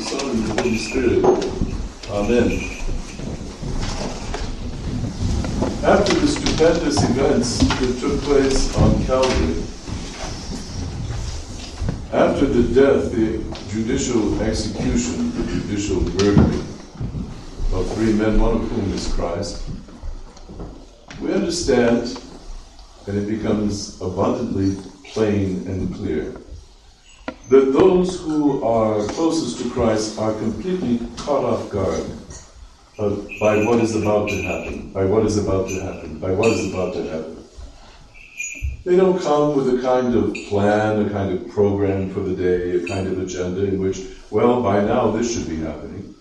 the Son, and the Holy Spirit. Amen. After the stupendous events that took place on Calvary, after the death, the judicial execution, the judicial murdering of three men, one of whom is Christ, we understand, and it becomes abundantly plain and clear, that those who are closest to Christ are completely caught off guard uh, by what is about to happen, by what is about to happen, by what is about to happen. They don't come with a kind of plan, a kind of program for the day, a kind of agenda in which, well, by now this should be happening.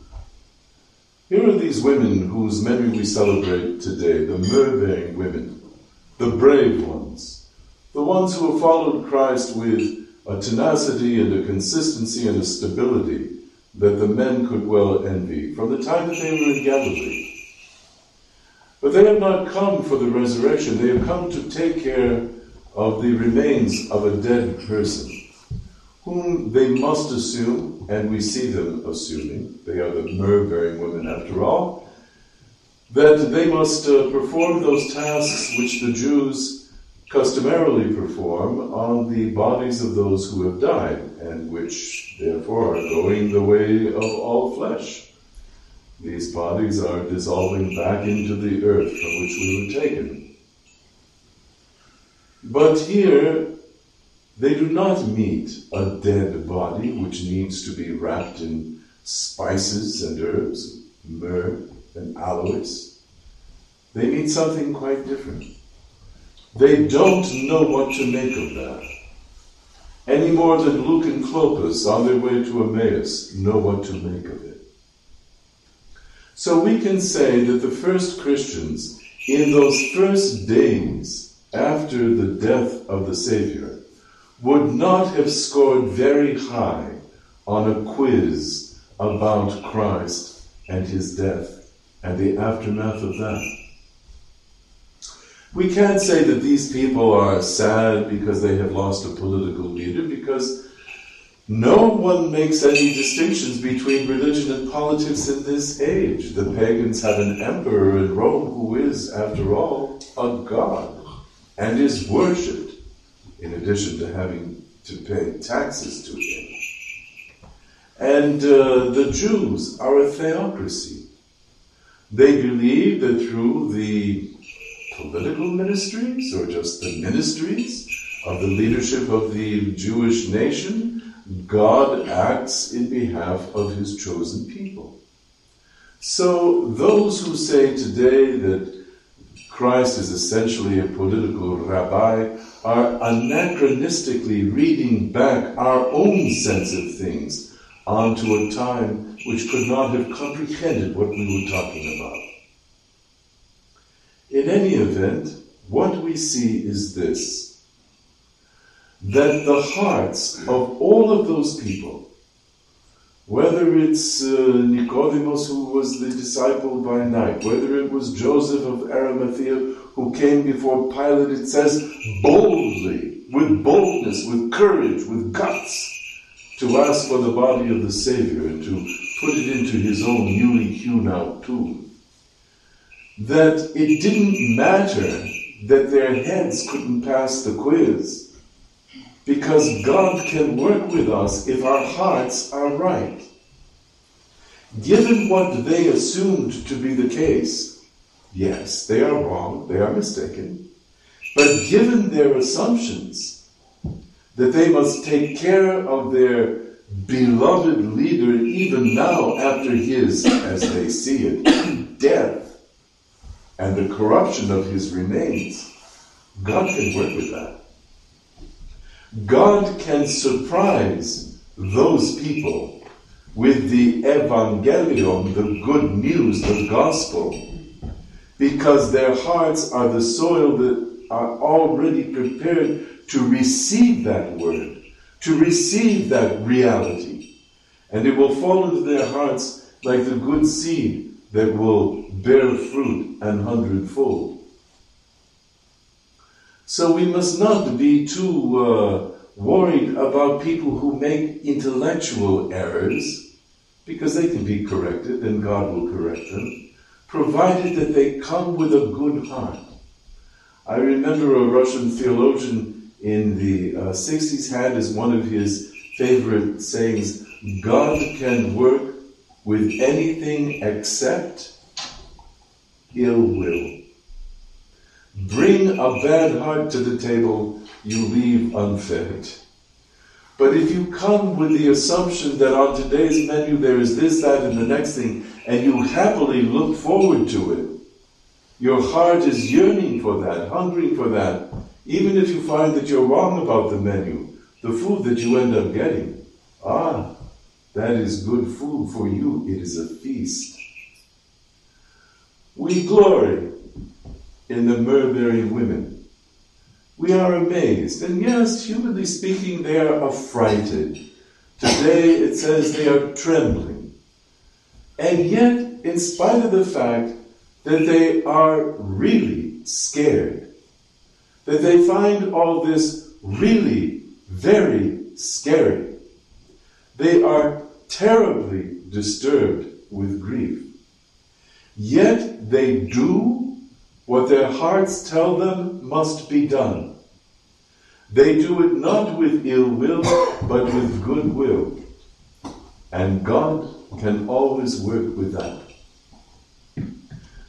Here are these women whose memory we celebrate today, the myrrh-bearing women, the brave ones, the ones who have followed Christ with a tenacity and a consistency and a stability that the men could well envy from the time that they were in Galilee. But they have not come for the resurrection, they have come to take care of the remains of a dead person, whom they must assume, and we see them assuming, they are the myrrh bearing women after all, that they must uh, perform those tasks which the Jews customarily perform on the bodies of those who have died, and which therefore are going the way of all flesh. These bodies are dissolving back into the earth from which we were taken. But here, they do not meet a dead body which needs to be wrapped in spices and herbs, myrrh and aloes. They meet something quite different. They don't know what to make of that. Any more than Luke and Clopas on their way to Emmaus know what to make of it. So we can say that the first Christians, in those first days after the death of the Savior, would not have scored very high on a quiz about Christ and his death and the aftermath of that. We can't say that these people are sad because they have lost a political leader, because no one makes any distinctions between religion and politics in this age. The pagans have an emperor in Rome who is, after all, a god and is worshipped, in addition to having to pay taxes to him. And uh, the Jews are a theocracy. They believe that through the political ministries or just the ministries of the leadership of the Jewish nation, God acts in behalf of his chosen people. So those who say today that Christ is essentially a political rabbi are anachronistically reading back our own sense of things onto a time which could not have comprehended what we were talking about. In any event, what we see is this that the hearts of all of those people, whether it's uh, Nicodemus who was the disciple by night, whether it was Joseph of Arimathea who came before Pilate, it says boldly, with boldness, with courage, with guts, to ask for the body of the Savior and to put it into his own newly hewn out tomb that it didn't matter that their heads couldn't pass the quiz because God can work with us if our hearts are right. Given what they assumed to be the case, yes, they are wrong, they are mistaken, but given their assumptions that they must take care of their beloved leader even now after his, as they see it, death, and the corruption of his remains, God can work with that. God can surprise those people with the evangelium, the good news, the gospel, because their hearts are the soil that are already prepared to receive that word, to receive that reality. And it will fall into their hearts like the good seed that will bear fruit an hundredfold. So we must not be too uh, worried about people who make intellectual errors because they can be corrected and God will correct them, provided that they come with a good heart. I remember a Russian theologian in the uh, 60s had as one of his favorite sayings God can work with anything except ill will. Bring a bad heart to the table, you leave unfed. But if you come with the assumption that on today's menu there is this, that, and the next thing, and you happily look forward to it, your heart is yearning for that, hungering for that, even if you find that you're wrong about the menu, the food that you end up getting. Ah, that is good food for you. It is a feast. We glory in the myrrh-bearing women. We are amazed. And yes, humanly speaking, they are affrighted. Today it says they are trembling. And yet, in spite of the fact that they are really scared, that they find all this really very scary, they are terribly disturbed with grief. Yet they do what their hearts tell them must be done. They do it not with ill will, but with good will. And God can always work with that.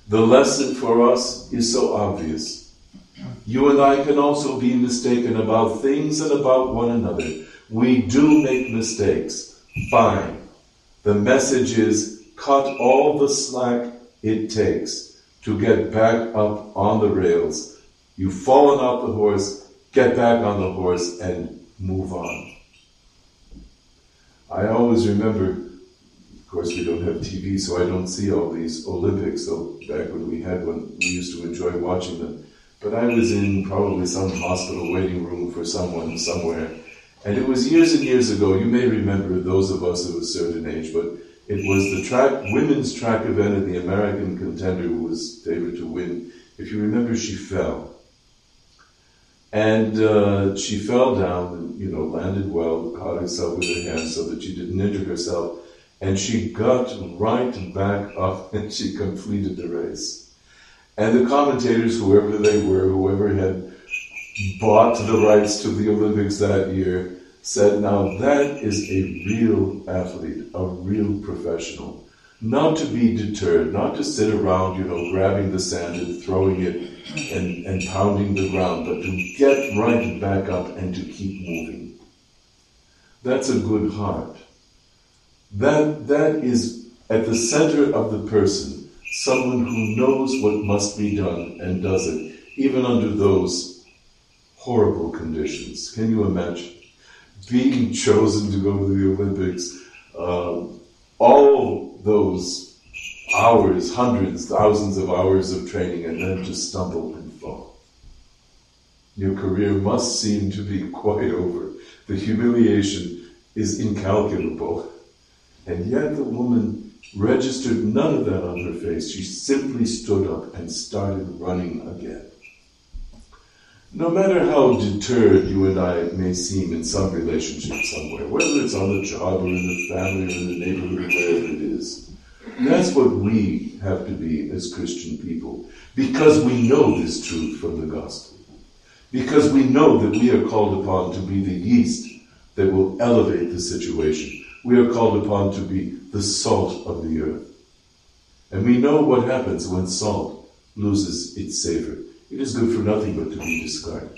The lesson for us is so obvious. You and I can also be mistaken about things and about one another. We do make mistakes. Fine. The message is cut all the slack it takes to get back up on the rails. You've fallen off the horse, get back on the horse and move on. I always remember, of course, we don't have TV, so I don't see all these Olympics. So back when we had one, we used to enjoy watching them. But I was in probably some hospital waiting room for someone somewhere. And it was years and years ago. You may remember those of us of a certain age, but it was the track, women's track event, and the American contender who was favored to win. If you remember, she fell. And uh, she fell down you know, landed well, caught herself with her hands so that she didn't injure herself. And she got right back up and she completed the race. And the commentators, whoever they were, whoever had bought the rights to the Olympics that year, said, now that is a real athlete, a real professional. Not to be deterred, not to sit around, you know, grabbing the sand and throwing it and, and pounding the ground, but to get right back up and to keep moving. That's a good heart. That, that is at the center of the person, someone who knows what must be done and does it, even under those horrible conditions. Can you imagine? being chosen to go to the Olympics, uh, all those hours, hundreds, thousands of hours of training, and then to stumble and fall. Your career must seem to be quite over. The humiliation is incalculable. And yet the woman registered none of that on her face. She simply stood up and started running again. No matter how deterred you and I may seem in some relationship somewhere, whether it's on the job or in the family or in the neighborhood or wherever it is, that's what we have to be as Christian people because we know this truth from the gospel. Because we know that we are called upon to be the yeast that will elevate the situation. We are called upon to be the salt of the earth. And we know what happens when salt loses its savor. It is good for nothing but to be discarded.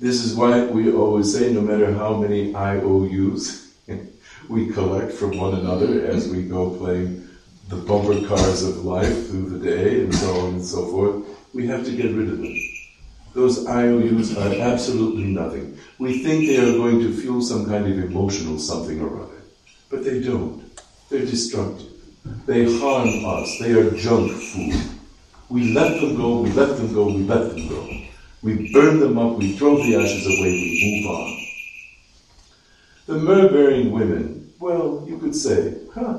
This is why we always say no matter how many IOUs we collect from one another as we go playing the bumper cars of life through the day and so on and so forth, we have to get rid of them. Those IOUs are absolutely nothing. We think they are going to fuel some kind of emotional something or other, but they don't. They're destructive. They harm us. They are junk food. We let them go, we let them go, we let them go. We burn them up, we throw the ashes away, we move on. The myrrh bearing women, well, you could say, huh,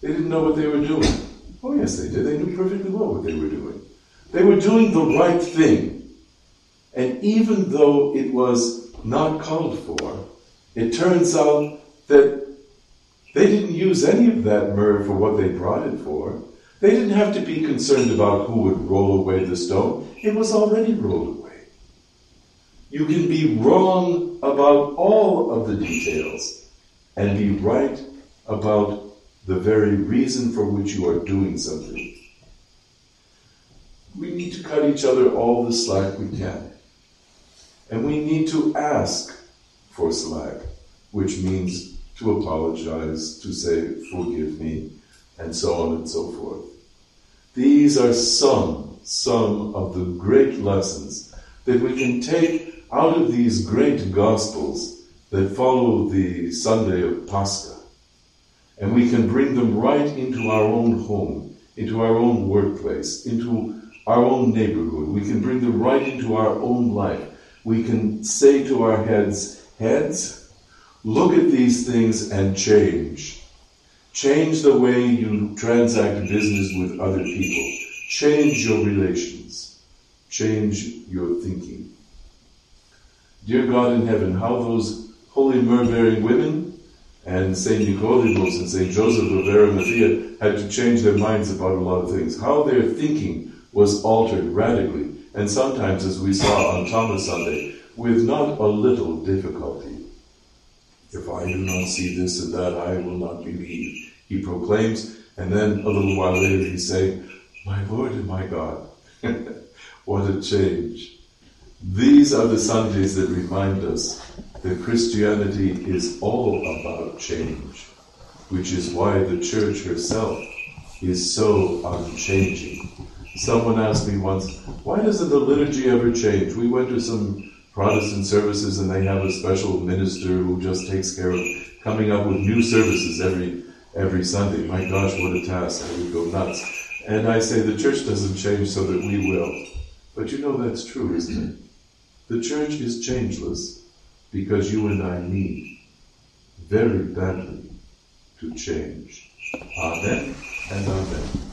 they didn't know what they were doing. Oh, yes, they did. They knew perfectly well what they were doing. They were doing the right thing. And even though it was not called for, it turns out that They didn't use any of that myrrh for what they brought it for. They didn't have to be concerned about who would roll away the stone. It was already rolled away. You can be wrong about all of the details and be right about the very reason for which you are doing something. We need to cut each other all the slack we can. And we need to ask for slack, which means to apologize, to say, forgive me, and so on and so forth. These are some, some of the great lessons that we can take out of these great Gospels that follow the Sunday of Pascha. And we can bring them right into our own home, into our own workplace, into our own neighborhood. We can bring them right into our own life. We can say to our heads, Heads, look at these things and change. Change the way you transact business with other people. Change your relations. Change your thinking. Dear God in heaven, how those holy myrrh-bearing women and Saint Nicodemus and Saint Joseph of Arimathea had to change their minds about a lot of things. How their thinking was altered radically, and sometimes, as we saw on Thomas Sunday, with not a little difficulty. If I do not see this and that, I will not believe, he proclaims, and then a little while later he's saying, My Lord and my God. what a change. These are the Sundays that remind us that Christianity is all about change, which is why the church herself is so unchanging. Someone asked me once, why doesn't the liturgy ever change? We went to some Protestant services and they have a special minister who just takes care of coming up with new services every every Sunday. My gosh, what a task. I would go nuts. And I say the church doesn't change so that we will. But you know that's true, isn't it? The church is changeless because you and I need very badly to change. Amen and amen.